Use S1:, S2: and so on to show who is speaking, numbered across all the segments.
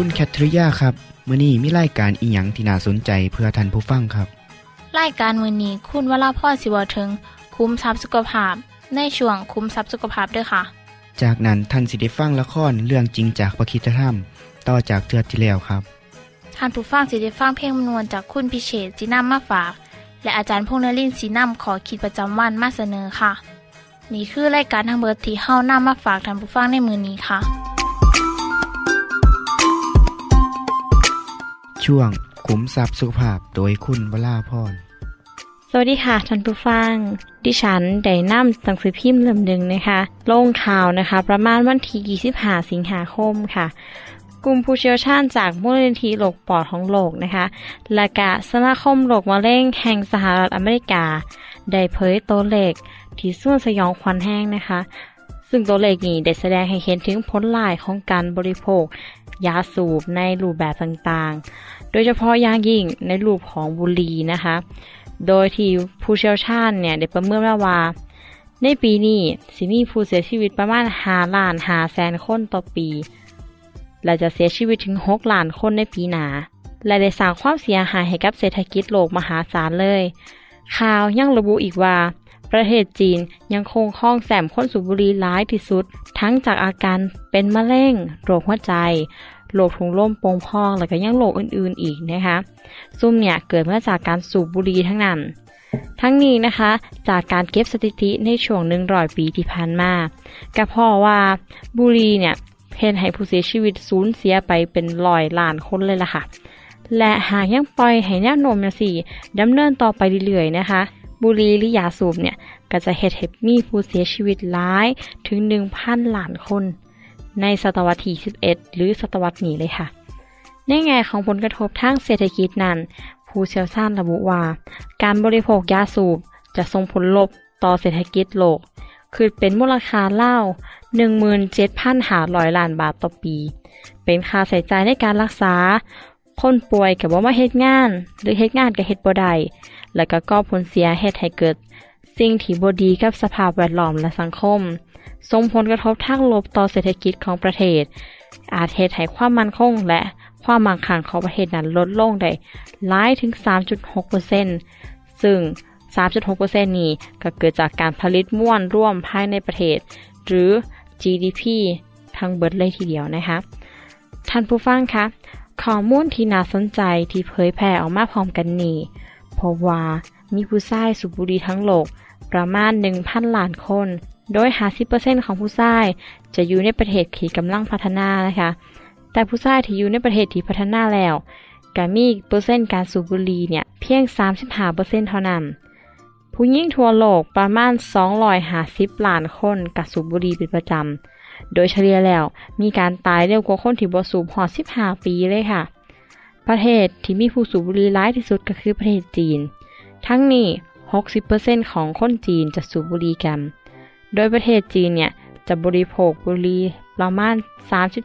S1: คุณแคทริยาครับมื้อนี้มีรายการอีหยังที่น่าสนใจเพื่อท่านผู้ฟังครับ
S2: รายการมื้อนี้คุณวราพรสิเวาถึงคุ้มทรัพย์สุขภาพ ในช่วงคุ้มทรัพย์สุขภาพด้วยค่ะ
S1: จากนั้นท่านสิได้ฟังละครเรื่องจริงจากประคีตธรรม ต่อจากเทือกที่แล้วครับ
S2: ท่านผู้ฟังสิได้ฟังเพลงมนวนจากคุณพิเชษจีนัมมาฝาก และอาจารย์พงษ์นรินทร์สีนัมขอขีดประจำวันมาเสนอค่ะ นี่คือรายการทางเบอร์ที่เฮานำมาฝากท่านผู้ฟังในมือนี้ค่ะ
S1: ช่วงขุมทรัพย์สุขภาพโดยคุณวราพร
S3: สวัสดีค่ะท่านผู้ฟัง ดิฉันได้นำหนังสือพิมพ์เล่มหนึ่งนะคะลงข่าวนะคะ ประมาณวันที่25สิงหาคมค่ะ กลุ่มผู้เชี่ยวชาญจากมูลนิธิโรคปอดของโลกนะคะและกะสมาคมโรคมะเร็งแห่งสหรัฐอเมริกา ได้เผยตัวเลขที่ส่วนสยองควันแห้งนะคะ ซึ่งตัวเลขนี้ได้แสดงให้เห็นถึงผลลายของการบริโภค ยาสูบในรูปแบบต่างๆ โดยเฉพาะอย่างยิ่งในรูปของบุหรี่นะคะ โดยที่ผู้เชี่ยวชาญเนี่ยได้ประเมินวว่า ในปีนี้สิมีผู้เสียชีวิตประมาณ5ล้าน5แสนคนต่อปี และจะเสียชีวิตถึง6ล้านคนในปีหนาและได้สร้างความเสียหายให้กับเศรษฐกิจโลกมหาศาลเลย ข่าวยังระบุอีกว่า ประเทศจีนยังคงครองแสมคนสูบบุหรี่หลายที่สุด ทั้งจากอาการเป็นมะเร็งโรคหัวใจ โรคถุงลมโป่งพองและก็ยังโรคอื่นๆอีกนะคะซุ่มเนี่ยเกิดมาจากการสูบบุหรี่ทั้งนั้น ทั้งนี้นะคะ จากการเก็บสถิติในช่วง100ปีที่ผ่านมาก็เพราะว่าบุหรี่เนี่ยเฮ็ดให้ผู้เสียชีวิตสูญเสียไปเป็นร้อยล้านคนเลยล่ะค่ะ และหากยังปล่อยให้แนวโน้มจังซี่ดำเนินต่อไปเรื่อยๆนะคะบุหรี่หรือยาสูบเนี่ยก็จะเฮ็ดให้มีผู้เสียชีวิตหลายถึง1,000ล้านคน ในศตวรรษที่11หรือศตวรรษนี้เลยค่ะ ในแง่ของผลกระทบทางเศรษฐกิจนั้น ผู้เชี่ยวชาญระบุว่า การบริโภคยาสูบจะส่งผลลบต่อเศรษฐกิจโลก คือเป็นมูลค่าเล่า 17,500ล้านบาทต่อปี เป็นค่าใช้จ่ายในการรักษา คนป่วยก็บ่มาเฮ็ดงาน หรือเฮ็ดงานก็เฮ็ดบ่ได้แล้วก็ก่อผลเสียเฮ็ดให้เกิด สิ่งที่บ่ดีกับสภาพแวดล้อมและสังคม ส่งผลกระทบทางลบต่อเศรษฐกิจของประเทศ อาจเฮ็ดให้ความมั่นคงและความมั่งคั่งของประเทศนั้นลดลงได้หลายถึง 3.6%ซึ่ง 3.6%นี้ก็เกิดจากการผลิตม่วนร่วมภายในประเทศ หรือ GDP ทั้งเบิดเลยทีเดียวนะคะ ท่านผู้ฟังคะข้อมูลที่น่าสนใจที่เผยแพร่ออกมาพร้อมกันนี้พราะว่ามีผู้ชายสูบบุหรี่ทั้งโลกประมาณ 1,000 ล้านคน โดย 50%ของผู้ชายจะอยู่ในประเทศที่กำลังพัฒนานะคะ แต่ผู้ชายที่อยู่ในประเทศที่พัฒนาแล้วก็มีเปอร์เซ็นต์การสูบบุหรี่เนี่ยเพียง 35%เท่านั้น ผู้หญิงทั่วโลกประมาณ 250 ล้านคนกับสูบบุหรี่เป็นประจำ โดยเฉลี่ยแล้วมีการตายเร็วกว่าคนที่บ่สูบฮอด15 ปีเลยค่ะ ประเทศที่มีผู้สูบบุหรี่หลายที่สุดก็คือประเทศจีน ทั้งนี้ 60%ของคนจีนจะสูบบุหรี่กัน โดยประเทศจีนเนี่ยจะบริโภคบุหรี่ประมาณ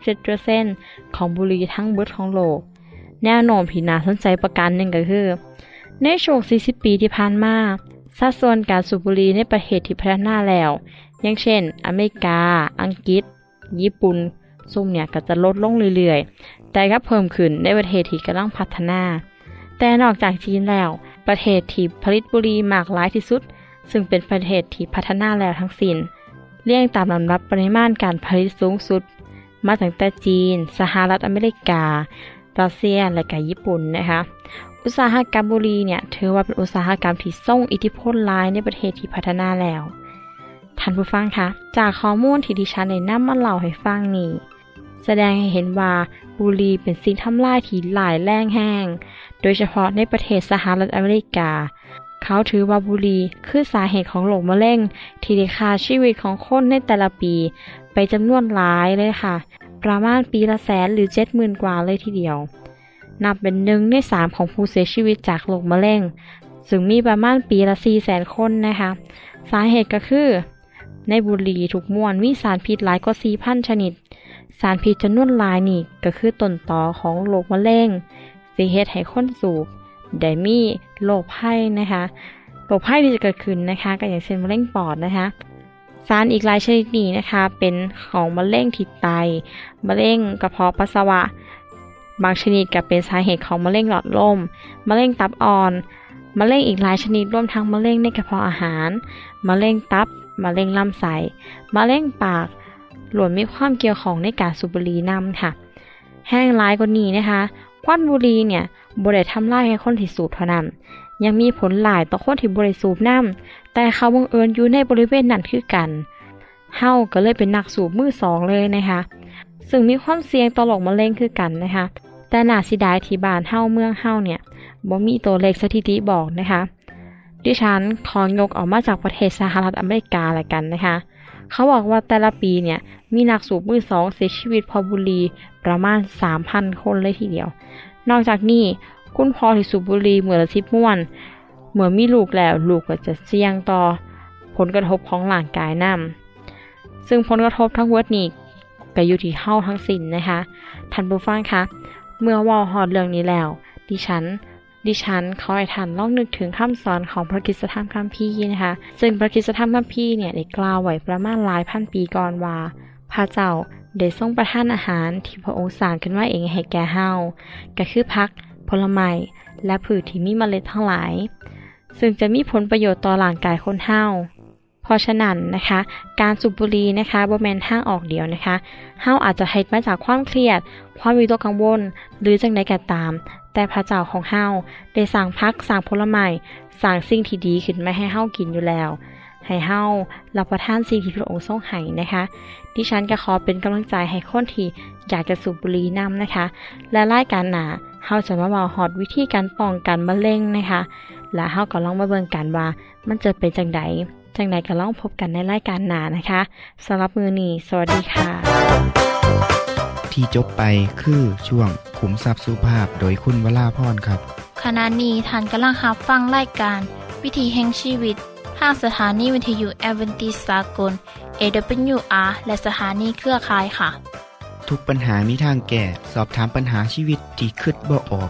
S3: 37%ของบุหรี่ทั้งเบิดของโลก แนวโน้มที่น่าสนใจประการหนึ่งก็คือ ในช่วง 40 ปีที่ผ่านมาสัดส่วนการสูบบุหรี่ในประเทศที่พัฒนาแล้ว อย่างเช่น อเมริกา อังกฤษ ญี่ปุ่นซุ่มเนี่ยก็จะลดลงเรื่อยๆ แต่ก็เพิ่มขึ้นในประเทศที่กำลังพัฒนา แต่นอกจากจีนแล้ว ประเทศที่ผลิตบุหรี่มากหลายที่สุด ซึ่งเป็นประเทศที่พัฒนาแล้วทั้งสิ้นเรียงตามลำดับปริมาณการผลิตสูงสุด มาตั้งแต่จีน สหรัฐอเมริการัสเซีย และก็ญี่ปุ่นนะคะอุตสาหกรรมบุหรี่เนี่ยถือว่าเป็นอุตสาหกรรมที่ส่งอิทธิพลหลายในประเทศที่พัฒนาแล้วท่านผู้ฟังคะ จากข้อมูลที่ดิฉันได้นำมาเล่าให้ฟังนี้ แสดงให้เห็นว่าบุหรี่เป็นสิ่งทำลายที่หลายแรงแห้ง โดยเฉพาะในประเทศสหรัฐอเมริกา เขาถือว่าบุหรี่คือสาเหตุของโรคมะเร็งที่ได้ฆ่าชีวิตของคนในแต่ละปี ไปจำนวนหลายเลยค่ะ ประมาณปีละแสนหรือเจ็ดหมื่นกว่าเลยทีเดียว นับเป็นหนึ่งในสามของผู้เสียชีวิตจากโรคมะเร็งซึ่งมีประมาณปีละสี่แสนคนนะคะ สาเหตุก็คือ ในบุหรี่ถูกมวนมีสารพิษหลายกว่าสี่พันชนิด สารพิษจำนวนหลายนี่ก็คือต้นตอของโรคมะเร็งสิเหตุให้คนสูบ ได้มีโรคไข้นะคะโรคไข้ที่จะเกิดขึ้นนะคะก็อย่างเช่นมะเร็งปอดนะคะ สารอีกหลายชนิดนี้นะคะ เป็นของมะเร็งที่ไตมะเร็งกระเพาะปัสสาวะ บางชนิดก็เป็นสาเหตุของมะเร็งหลอดลมมะเร็งตับอ่อนมะเร็งอีกหลายชนิดรวมทั้งมะเร็งในกระเพาะอาหารมะเร็งตับมะเร็งลำไส้มะเร็งปากหลวนมีความเกี่ยวของในการสูบบุหรี่นำค่ะ แห้งร้ายกว่านี้นะคะ ควันบุหรี่เนี่ยบริทำลายให้คนที่สูบเท่านั้น ยังมีผลหลายต่อคนที่บริสูบน้ำแต่เขาบังเอิญอยู่ในบริเวณนั้นคือกัน เฮาก็เลยเป็นนักสูบมือสองเลยนะคะซึ่งมีความเสี่ยงต่อโรคมะเร็งคือกันนะคะ แต่นาสิดายที่บ้านเฮาเมืองเฮาเนี่ยบ่มีตัวเลขสถิติบอกนะคะ ดิฉันขอยกออกมาจากประเทศสหรัฐอเมริกาละกันนะคะ เขาบอกว่าแต่ละปีเนี่ย มีนักสูบมือสองเสียชีวิตพราะบุรีประมาณ 3,000 คนเลยทีเดียว นอกจากนี้คุณพ่อที่สูบบุรี่เมื่อละสิบม้วนเมื่อมีลูกแล้วลูกก็จะเสี่ยงต่อ ผลกระทบของร่างกายนำซึ่งผลกระทบทั้งเวิร์ดนี้ก็อยู่ที่เฮาทั้งสิ้นนะคะท่านผู้ฟังคะเมื่อว่าฮอดเรื่องนี้แล้ว ดิฉัน ดิฉันขอให้ท่านลองนึกถึงคำสอนของพระคิสตธรรมคัมภีร์นะคะ ซึ่งพระคิสตธรรมคัมภีร์เนี่ยได้กล่าวไว้ประมาณหลายพันปีก่อนว่า พระเจ้าได้ทรงประทานอาหารที่พระองค์สร้างขึ้นมาเองให้แก่เฮาก็คือพักผลไม้และผืชที่มีเมล็ดทั้งหลาย ซึ่งจะมีผลประโยชน์ต่อร่างกายคนเฮา เพราะฉะนั้นนะคะ การสูบบุหรี่นะคะบ่แม่นทางออกเดียวนะคะเฮาอาจจะเฮ็ดมาจากความเครียด ความวิตกกังวล หรือจังใดก็ตาม แต่พระเจ้าของเฮาได้สร้างพักสร้างผลไม้สร้างสิ่งที่ดีขึ้นมาให้เฮากินอยู่แล้วให้เฮารับประทานสิ่งที่พระองค์ทรงให้นะคะ ดิฉันก็ขอเป็นกำลังใจให้คนที่อยากจะสูบบุหรี่นํนะคะ และรายการหนาเฮาจะมาเว้าฮอดวิธีการป้องกันมะเร็งนะคะ และเฮาก็ลองมาเบิ่งกันว่ามันจะเป็นจังได จังไดก็ลองพบกันในรายการหนานะคะสำหรับมือนี้สวัสดีค่ะ
S1: ที่จบไปคือช่วงขุมทรัพย์สุภาพโดยคุณวราพรครับ
S2: ขณะนี้ท่านกำลังรับฟังรายการ วิถีแห่งชีวิตทางสถานีวิทยุแอเวนติสากล AWR และสถานีเครือข่ายค่ะ
S1: ทุกปัญหามีทางแก้สอบถามปัญหาชีวิตที่คิดบ่ออก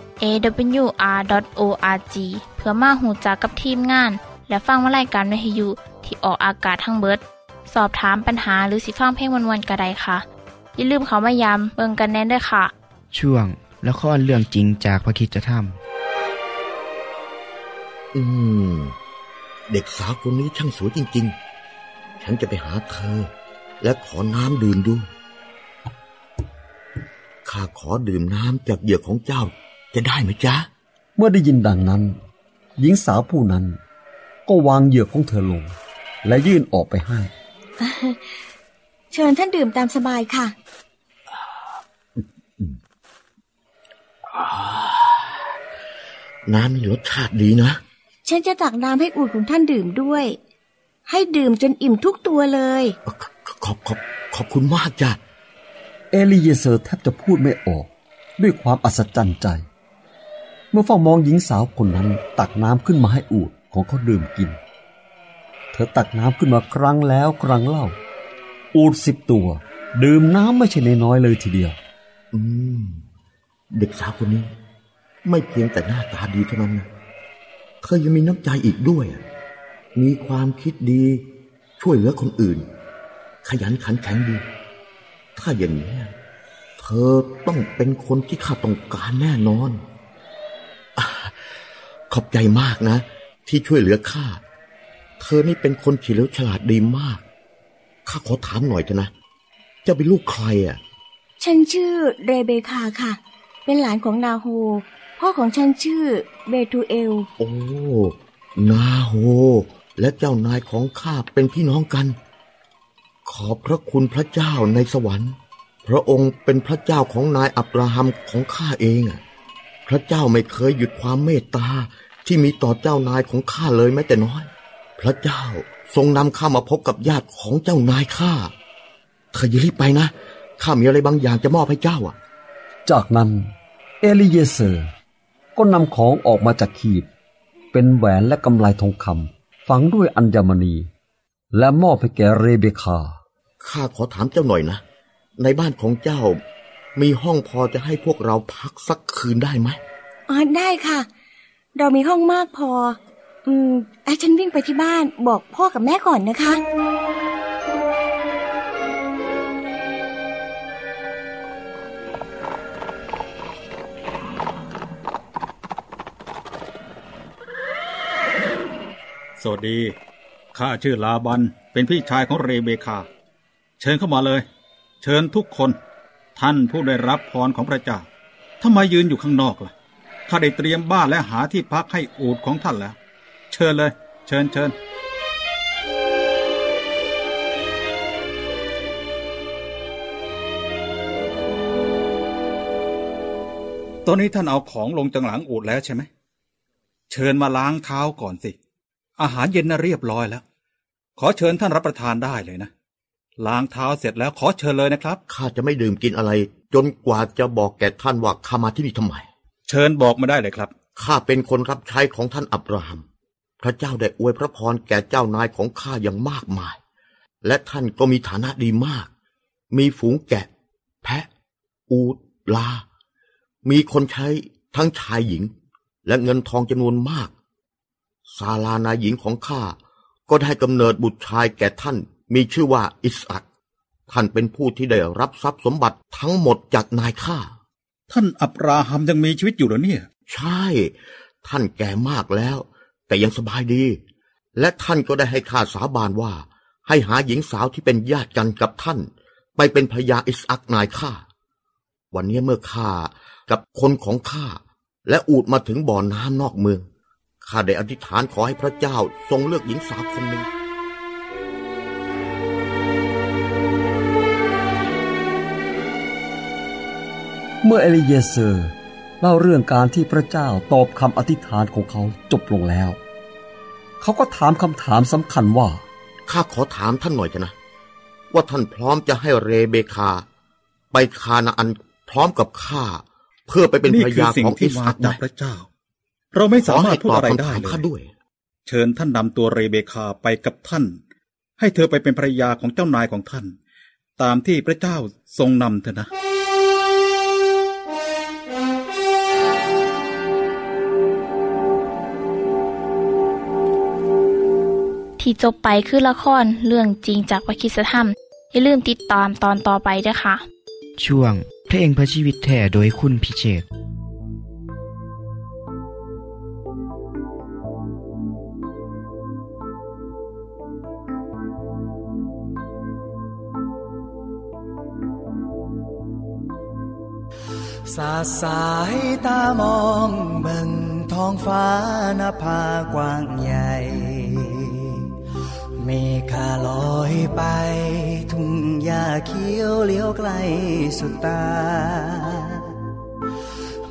S2: awr.org เพื่อมาหูจักกับทีมงาน และฟังวารายการวิทยุที่ออกอากาศทั้งเบิด สอบถามปัญหาหรือสิฟังเพลงวนๆกระไดค่ะ อย่าลืมเขามายามเบิงกันแน่นด้วยค่ะ
S1: ช่วงละครเรื่องจริงจากพระคิดจะท
S4: อืม เด็กสาวคนนี้ช่างสวยจริง ๆ ฉันจะไปหาเธอ และขอน้ำดื่มดูข้าขอดื่มน้ำจากเหยื่อของเจ้า จะได้ไหมจ๊ะ
S5: เมื่อได้ยินดังนั้น หญิงสาวผู้นั้น ก็วางเหยื่อของเธอลง และยื่นออกไปให้
S6: เชิญท่านดื่มตามสบายค่ะ
S4: น้ำมีรสชาติดีนะ
S6: ฉันจะตักน้ำให้อูดของท่านดื่มด้วย ให้ดื่มจนอิ่มทุกตัวเลย
S4: ขขอบขอบขอบคุณมากจ้ะ
S5: เอลีเยเซอร์แทบจะพูดไม่ออก ด้วยความอัศจรรย์ใจ เมื่อเฝ้ามองหญิงสาวคนนั้น ตักน้ำขึ้นมาให้อูดของเขาดื่มกิน เธอตักน้ำขึ้นมาครั้งแล้วครั้งเล่า อูดสิบตัว ดื่มน้ำไม่ใช่นน้อยเลยทีเดียว
S4: อืม เด็กสาวคนนี้ ไม่เพียงแต่หน้าตาดีเท่านั้นนะเธอยังมีน้ำใจอีกด้วย มีความคิดดี ช่วยเหลือคนอื่น ขยันขันแข็งดี ถ้าอย่างนี้เธอต้องเป็นคนที่ข้าต้องการแน่นอน ขอบใจมากนะ ที่ช่วยเหลือข้า เธอนี่เป็นคนเฉลียวฉลาดดีมาก ข้าขอถามหน่อยเถอะนะเจ้าเป็นลูกใครอะ
S6: ฉันชื่อเรเบคาค่ะ เป็นหลานของนาโฮ พ่อของฉันชื่อเบทูเอล
S4: โอ้ นาโฮ และเจ้านายของข้าเป็นพี่น้องกัน ขอบพระคุณพระเจ้าในสวรรค์ พระองค์เป็นพระเจ้าของนายอับราฮัมของข้าเองอะพ ระเจ้าไม่เคยหยุดความเมตตาที่มีต่อเจ้านายของข้าเลยแม้แต่น้อย พระเจ้าทรงนำข้ามาพบกับญาติของเจ้านายข้าเธออย่ารีบไปนะ ข้ามีอะไรบางอย่างจะมอบให้เจ้าอะ
S5: จากนั้น เอลิเยเซอร์ ก็นำของออกมาจากขีบ เป็นแหวนและกำไลทองคำฝังด้วยอัญมณี และมอบให้แก่เรเบคา
S4: ข้าขอถามเจ้าหน่อยนะ ในบ้านของเจ้า มีห้องพอจะให้พวกเราพักสักคืนได้ไหม
S6: อ๋อได้ค่ะ เรามีห้องมากพอ อืมไอ้ฉันวิ่งไปที่บ้านบอกพ่อกับแม่ก่อนนะคะ
S7: สวัสดี ข้าชื่อลาบัน เป็นพี่ชายของเรเบคา เชิญเข้ามาเลย เชิญทุกคน ท่านผู้ได้รับพรของพระเจ้าทำไมยืนอยู่ข้างนอกล่ะข้าได้เตรียมบ้านและหาที่พักให้อูดของท่านแล้ว เชิญเลย เชิญเชิญตอนนี้ท่านเอาของลงจังหลังอูดแล้วใช่ไหม เชิญมาล้างเท้าก่อนสิ อาหารเย็นน่ะเรียบร้อยแล้ว ขอเชิญท่านรับประทานได้เลยนะ ล้างเท้าเสร็จแล้วขอเชิญเลยนะครับ
S4: ข้าจะไม่ดื่มกินอะไร จนกว่าจะบอกแก่ท่านว่าข้ามาที่นี่ทำไม
S7: เชิญบอกมาได้เลยครับ
S4: ข้าเป็นคนรับใช้ของท่านอับราฮัม พระเจ้าได้อวยพระพรแก่เจ้านายของข้าอย่างมากมาย และท่านก็มีฐานะดีมาก มีฝูงแกะ แพะ อูดลา มีคนใช้ทั้งชายหญิง และเงินทองจำนวนมาก ซาลานายหญิงของข้าก็ได้กำเนิดบุตรชายแก่ท่าน มีชื่อว่าอิสอักท่านเป็นผู้ที่ได้รับทรัพย์สมบัติทั้งหมดจากนายข้า
S7: ท่านอับราฮัมยังมีชีวิตอยู่เหรอเนี่ย
S4: ใช่ ท่านแก่มากแล้ว แต่ยังสบายดี และท่านก็ได้ให้ข้าสาบานว่า ให้หาหญิงสาวที่เป็นญาติกันกับท่าน ไปเป็นภรรยาอิสอักนายข้า วันนี้เมื่อข้ากับคนของข้าและอูดมาถึงบ่อน้ำนอกเมืองข้าได้อธิษฐานขอให้พระเจ้าทรงเลือกหญิงสาวคนหนึ่ง
S5: เมื่อเอลิเยเซอร์เล่าเรื่องการที่พระเจ้าตอบคำอธิษฐานของเขาจบลงแล้ว เขาก็ถามคำถามสำคัญว่า
S4: ข้าขอถามท่านหน่อยเถอะนะ ว่าท่านพร้อมจะให้เรเบคา ไปคานาอันพร้อมกับข้า เพื่อไปเป็น
S7: นี่
S4: ภรร
S7: คือยาสิ่
S4: ข
S7: ง
S4: อง
S7: ที่
S4: อิส
S7: มา
S4: อักไหม
S7: จากพระเจ้า เราไม่
S4: ข
S7: สา
S4: อ
S7: มาร
S4: ให้
S7: ถพูด
S4: ตอบ
S7: อะไร
S4: คำ
S7: ได้
S4: ถาม
S7: เล
S4: ข้ายด้วย
S7: เชิญท่านนำตัวเรเบคาไปกับท่าน ให้เธอไปเป็นภรรยาของเจ้านายของท่าน ตามที่พระเจ้าทรงนำเธอนะ
S2: ที่จบไปคือละครเรื่องจริงจากวิคิสธรรม อย่าลืมติดตามตอนต่อไปด้วยค่ะ
S1: ช่วงเพลงพระชีวิตแท่โดยคุณพิเชษฐ์
S8: สาดสายตามองเบิ่งท้องฟ้านภากว้างใหญ่เมฆาลอยไป ทุ่งหญ้าเขียวเลี้ยวไกลสุดตา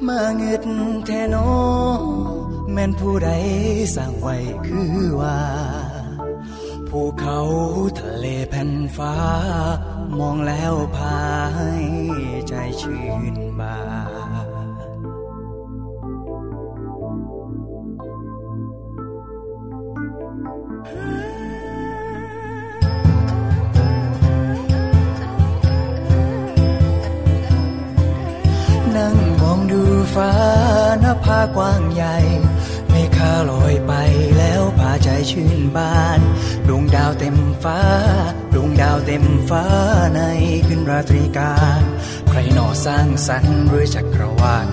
S8: มาเงึดแทโนแม่นผู้ใดสร้างไว้คือว่าภูเขาทะเลแผ่นฟ้า มองแล้วพาให้ใจชื่นบาน ฟ้านภากว้างใหญ่เมฆาลอยไปแล้วพาใจชื่นบานดวงดาวเต็มฟ้าดวงดาวเต็มฟ้าในคืนราตรีการ ใครหนอสร้างสรรค์หรือจักรวาล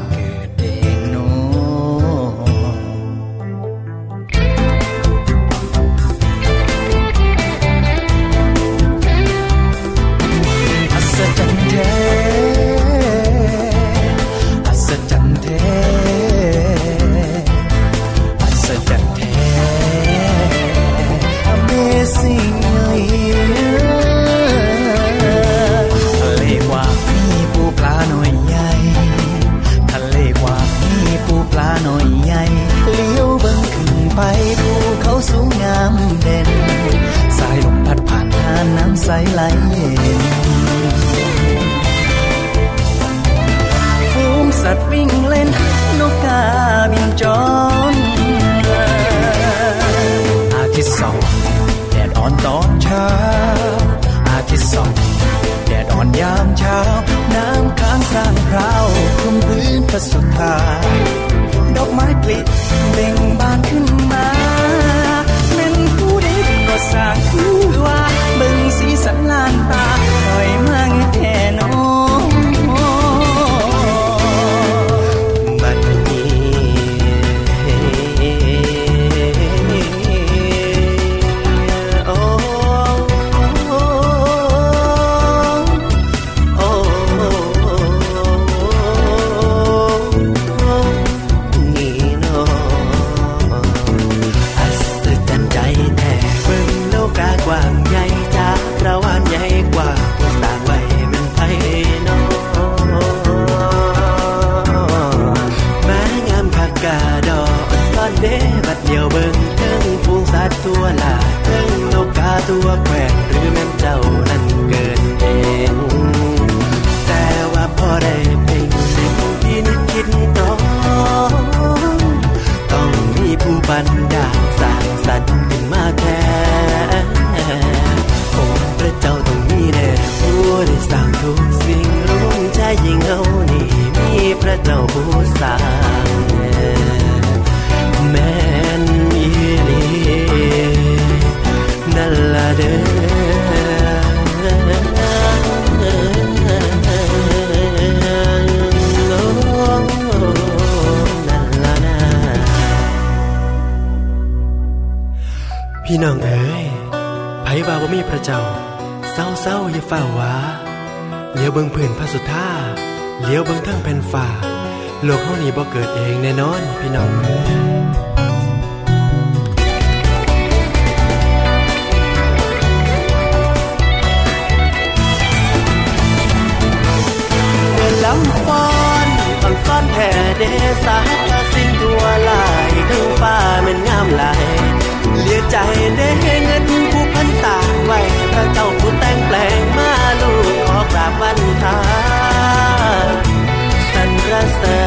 S8: พี่น้องเอ๋ยไผว่าบ่มีพระเจ้าเศ
S9: ร้าเศร้าๆอย่าเฝ้าวาเลี้ยวเบิ่งพื้นพระสุธาเลี้ยวเบิ่งเทั้งแผ่นฟ้าโลกเฮานี้บ่เกิดเองแน่นอนพี่น้องเอ๋ย
S8: เมื่อลำฟ้อนฟังฟ้อนแผ่เดสาดสิ้นทั่วลายทั้งฟ้ามันงามหลาย เหลียใจได้เงินผู้พันตากไว้พระเจ้าผู้แต่งแปลงมาลูกขอกราบวันทาสรรเสริ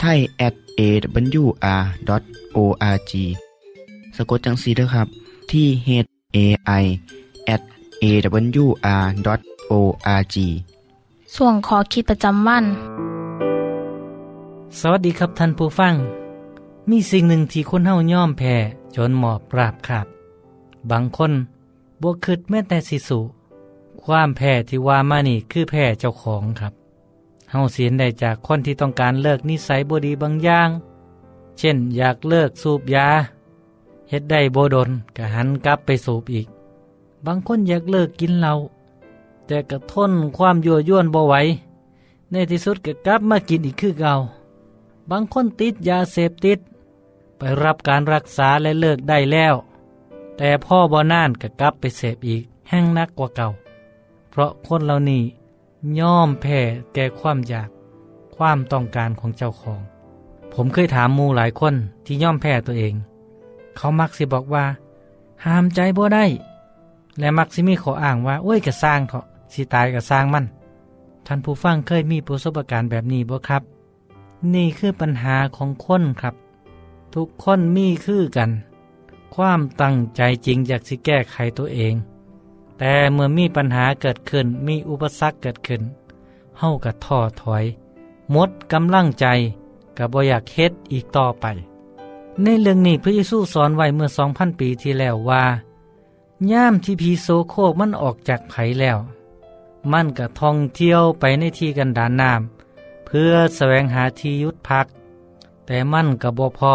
S1: ไทย at awr.org สะกดจังสีด้วยครับ ที่ h a i at awr.org
S2: ส่วนขอคิดประจำวัน
S10: สวัสดีครับท่านผู้ฟัง มีสิ่งหนึ่งที่คนเฮาย่อมแพ้จนหมอบราบขาดบางคนบวกคืดแม้แต่สิสุ ความแพ้ที่ว่ามานี่คือแพ้เจ้าของครับ เฮาเสียนได้จากคนที่ต้องการเลิกนิสัยบดีบางอย่าง เช่นอยากเลิกสูบยาเฮ็ดได้โบดนก็หันกลับไปสูบอีก บางคนอยากเลิกกินเหล้าแต่ก็ทนความยั่วยวนบ่ไหวในที่สุดก็กลับมากินอีกคือเก่าบางคนติดยาเสพติด ไปรับการรักษาและเลิกได้แล้ว แต่พ่อบอนานก็กลับไปเสพอีกแห้งนักกว่าเก่า เพราะคนเหล่านี้ ย่อมแพ้แก่ความอยากความต้องการของเจ้าของ ผมเคยถามมูหลายคนที่ย่อมแพ้ตัวเอง เขามักสิบอกว่า ห้ามใจบ่ได้ และมักสิมีขออ้างว่าโอ้ยกะสร้างเถาะสิตายกะสร้างมัน ท่านผู้ฟังเคยมีประสบการณ์แบบนี้บ่ครับ นี่คือปัญหาของคนครับ ทุกคนมีคือกัน ความตั้งใจจริงอยากสิแก้ไขตัวเอง แต่เมื่อมีปัญหาเกิดขึ้นมีอุปสรรคเกิดขึ้นเฮากับท้อถอยมดกำลังใจกับบ่อยากเฮ็ดอีกต่อไป ในเรื่องนี้พระเยซูสอนไว้เมื่อสองพันปีที่แล้วว่าย่ามที่ผีโซโคกมันออกจากไผแล้ว มันก็ท่องเที่ยวไปในที่กันดานน้ำเพื่อแสวงหาที่ยุดพัก แต่มันกับบ่พอ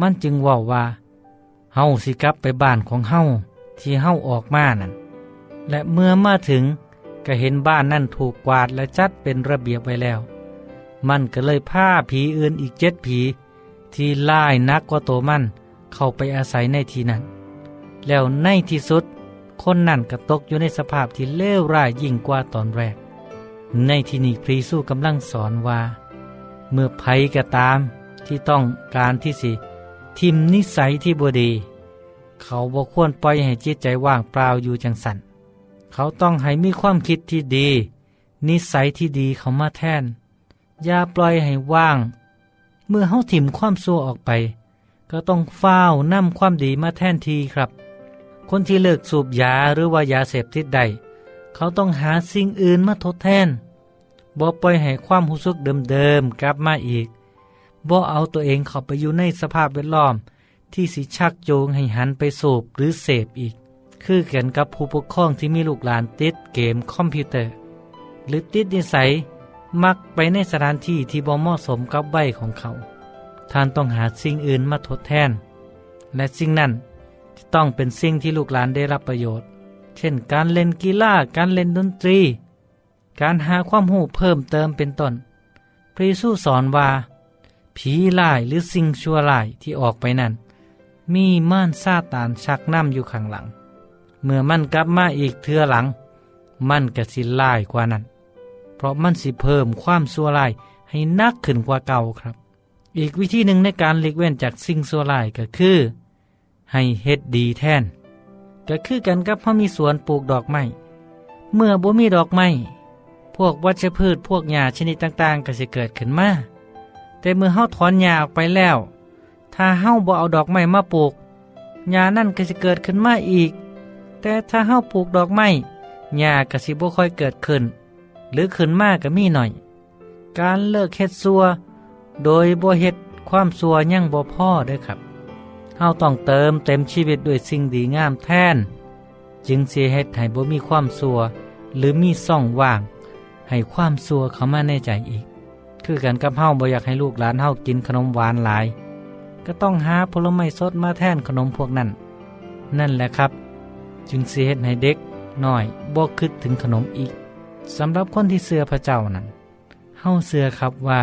S10: มันจึงว่าว่าเฮาสิกลับไปบ้านของเฮา ที่เฮาออกมานั่น และเมื่อมาถึงก็เห็นบ้านนั่นถูกกวาดและจัดเป็นระเบียบไว้แล้ว มันก็เลยพาผีอื่นอีกเจ็ดผี ที่ล่ายนักกว่าตัวมันเข้าไปอาศัยในที่นั้น แล้วในที่สุด คนนั่นก็ตกอยู่ในสภาพที่เลวร้ายยิ่งกว่าตอนแรก ในที่นี้พรีสู้กำลังสอนว่า เมื่อภัยก็ตามที่ต้องการที่สิทิมนิสัยที่บดี เขาบ่ควรปล่อยให้จิตใจว่างเปล่าอยู่จังสันเขาต้องให้มีความคิดที่ดี นิสัยที่ดีเขามาแทน อย่าปล่อยให้ว่าง เมื่อเขาถิ่มความซัวออกไป ก็ต้องเฝ้านำความดีมาแทนทีครับ คนที่เลิกสูบยาหรือว่ายาเสพติดใด เขาต้องหาสิ่งอื่นมาทดแทนบ่ปล่อยให้ความรู้สึกเดิมๆกลับมาอีกบ่เอาตัวเองเข้าไปอยู่ในสภาพแวดล้อม ที่สิชักโยงให้หันไปสูบหรือเสพอีก คือเกันกับผู้ปกครองที่มีลูกหลานติดเกมคอมพิวเตอร์ หรือติดนิสัยมักไปในสถานที่ที่บ่เหมาะสมกับใบของเขา ท่านต้องหาสิ่งอื่นมาทดแทน และสิ่งนั้นจะต้องเป็นสิ่งที่ลูกหลานได้รับประโยชน์ เช่น การเล่นกีฬา การเล่นดนตรี การหาความหูเพิ่มเติมเป็นต้น พระเยซูสอนว่า ผีลายหรือสิ่งชั่วลายที่ออกไปนั้น มีม่านซาตานชักน้ำอยู่ข้างหลัง เมื่อมันกลับมาอีกเทือหลัง มันก็สิลายกว่านั้น เพราะมันสิเพิ่มความชั่วลายให้นักขึ้นกว่าเก่าครับ อีกวิธีหนึ่งในการหลีกเว้นจากสิ่งชั่วลายก็คือ ให้เฮ็ดดีแทน ก็คือกันกับเขามีสวนปลูกดอกไม้ เมื่อบ่มีดอกไม้พวกวัชพืชพวกหญ้าชนิดต่างๆก็สิเกิดขึ้นมา แต่เมื่อเฮาถอนหญ้าออกไปแล้ว ถ้าเฮาบ่เอาดอกไม้มาปลูกหญ้านั่นก็สิเกิดขึ้นมาอีก แต่ถ้าเฮาปลูกดอกไม้หญ้าก็สิบ่ค่อยเกิดขึ้น หรือขึ้นมากก็มีหน่อย การเลิกเฮ็ดซัวโดยบ่เฮ็ดความซัวยังบ่พ่อเด้อครับเฮาต้องเติมเต็มชีวิตด้วยสิ่งดีงามแทน จึงเสิเฮ็ดให้บ่มีความซัวหรือมีซ่องว่าง ให้ความซัวเข้ามาในใจอีก คือกันกับเฮาบ่อยากให้ลูกหลานเฮากินขนมหวานหลาย ก็ต้องหาผลไม้สดมาแทนขนมพวกนั้น นั่นแหละครับ จึงสิเฮ็ดให้เด็กน้อยบ่คิดถึงขนมอีกสำหรับคนที่เชื่อพระเจ้านั้นเฮาเชื่อครับว่า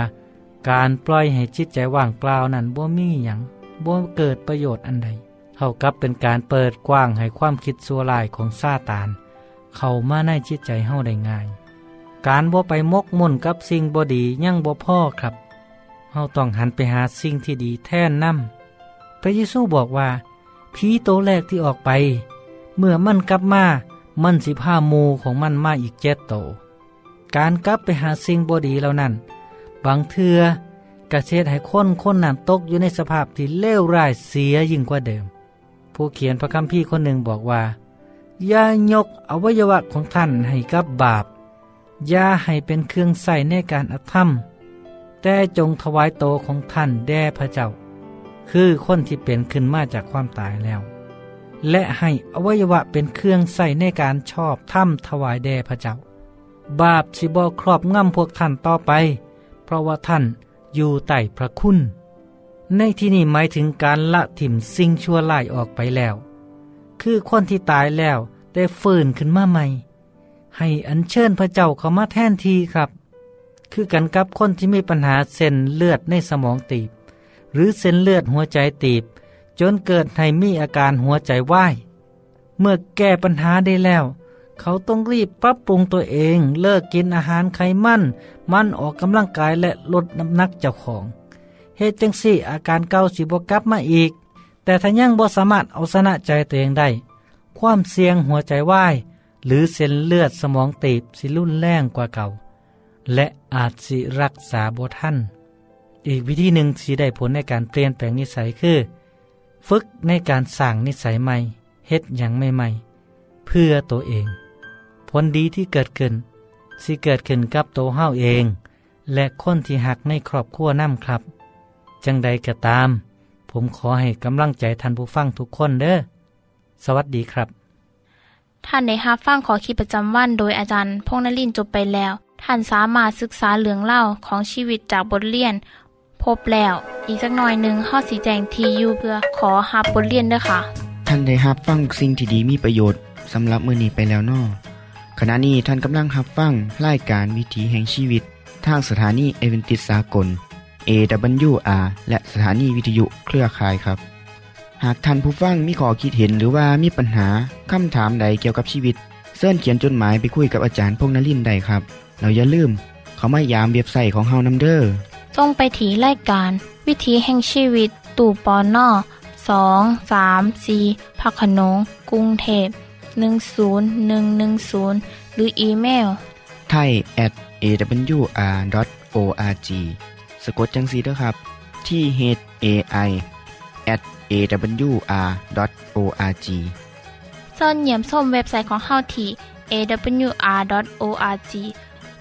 S10: การปล่อยให้จิตใจว่างเปล่านั้นบ่มีหยังบ่เกิดประโยชน์อันใดเท่ากับเป็นการเปิดกว้างให้ความคิดชั่วร้ายของซาตาน เข้ามาในจิตใจเฮาได้ง่าย การบ่ไปมกมุ่นกับสิ่งบ่ดียังบ่พ่อครับ เฮาต้องหันไปหาสิ่งที่ดีแท่นนำพระเยซูบอกว่าผีโตแรกที่ออกไป เมื่อมันกลับมามันสิพามูของมันมาอีกเจ็ดโต การกลับไปหาสิ่งบ่ดีเหล่านั้น บางเทือกระเช็ดให้คนคนนั้นตกอยู่ในสภาพที่เลวร้ายเสียยิ่งกว่าเดิม ผู้เขียนพระคัมภีร์คนหนึ่งบอกว่า อย่ายกอวัยวะของท่านให้กับบาป อย่าให้เป็นเครื่องใส่ในการอธรรม แต่จงถวายโตของท่านแด่พระเจ้า คือคนที่เป็นขึ้นมาจากความตายแล้ว และให้อวัยวะเป็นเครื่องใส่ในการชอบถ้ำถวายแด่พระเจ้า บาปสิบอครอบง่ำพวกท่านต่อไป เพราะว่าท่านอยู่ใต้พระคุณ ในที่นี้หมายถึงการละถิ่มสิ่งชั่วร้ายออกไปแล้ว คือคนที่ตายแล้วได้ฟื้นขึ้นมาใหม่ ให้อัญเชิญพระเจ้าเข้ามาแทนทีครับ คือกันกับคนที่มีปัญหาเส้นเลือดในสมองตีบ หรือเส้นเลือดหัวใจตีบ จนเกิดให้มีอาการหัวใจวายเมื่อแก้ปัญหาได้แล้ว เขาต้องรีบปรับปรุงตัวเองเลิกกินอาหารไขมัน มันออกกำลังกายและลดน้ำหนักเจ้าของเหตุจังสี่อาการเก่าสิบกลับมาอีก แต่ถ้ายังบ่สามารถเอาชนะใจตัวเองได้ ความเสี่ยงหัวใจวายหรือเส้นเลือดสมองตีบสิรุนแรงกว่าเก่า และอาจสิรักษาบ่ทันอีกวิธีหนึ่งที่ได้ผลในการเปลี่ยนแปลงนิสัยคือ ฝึกในการสร้างนิสัยใหม่เฮ็ดอย่างใหม่ๆเพื่อตัวเอง ผลดีที่เกิดขึ้นสิเกิดขึ้นกับตัวเฮาเอง และคนที่หักในครอบครัวนํครับ จังใดก็ตาม ผมขอให้กำลังใจท่านผู้ฟังทุกคนเด้อสวัสดีครับ
S2: ท่านได้รับฟังขอคิดประจำวันโดยอาจารย์พงษ์นลินจบไปแล้ว ท่านสามารถศึกษาเรื่องเล่าของชีวิตจากบทเรียน พบแล้ว อีกสักหน่อยหนึ่งข้อสีแจงทียูเพื่อขอฮับบทเรียนด้วยค่ะ
S1: ท่านได้รับฟังสิ่งที่ดีมีประโยชน์สำหรับมือนีไปแล้วนอขณะนี้ท่านกำลังรับฟังรายการวิถีแห่งชีวิต ทางสถานีเอเวนติสากล AWR และสถานีวิทยุเครือข่ายครับ หากท่านผู้ฟังมีข้อคิดเห็นหรือว่ามีปัญหาคำถามใดเกี่ยวกับชีวิตเสินเขียนจดหมายไปคุยกับอาจารย์พงนลินได้ครับ เราอย่าลืม เขามายามเว็บไซต์ของเฮานํเด้อ
S2: จงไปถีรายการ วิถีแห่งชีวิตตู่ปอนนอสองสามสีพักขนงกรุงเทพ10110 หรืออีเมล
S1: ไทย at awr.org สะกดจังสีด้วยครับ ที่ h a i at awr.org
S2: ส่วนเหยี่ยมส้มเว็บไซต์ของเฮาที่ awr.org เ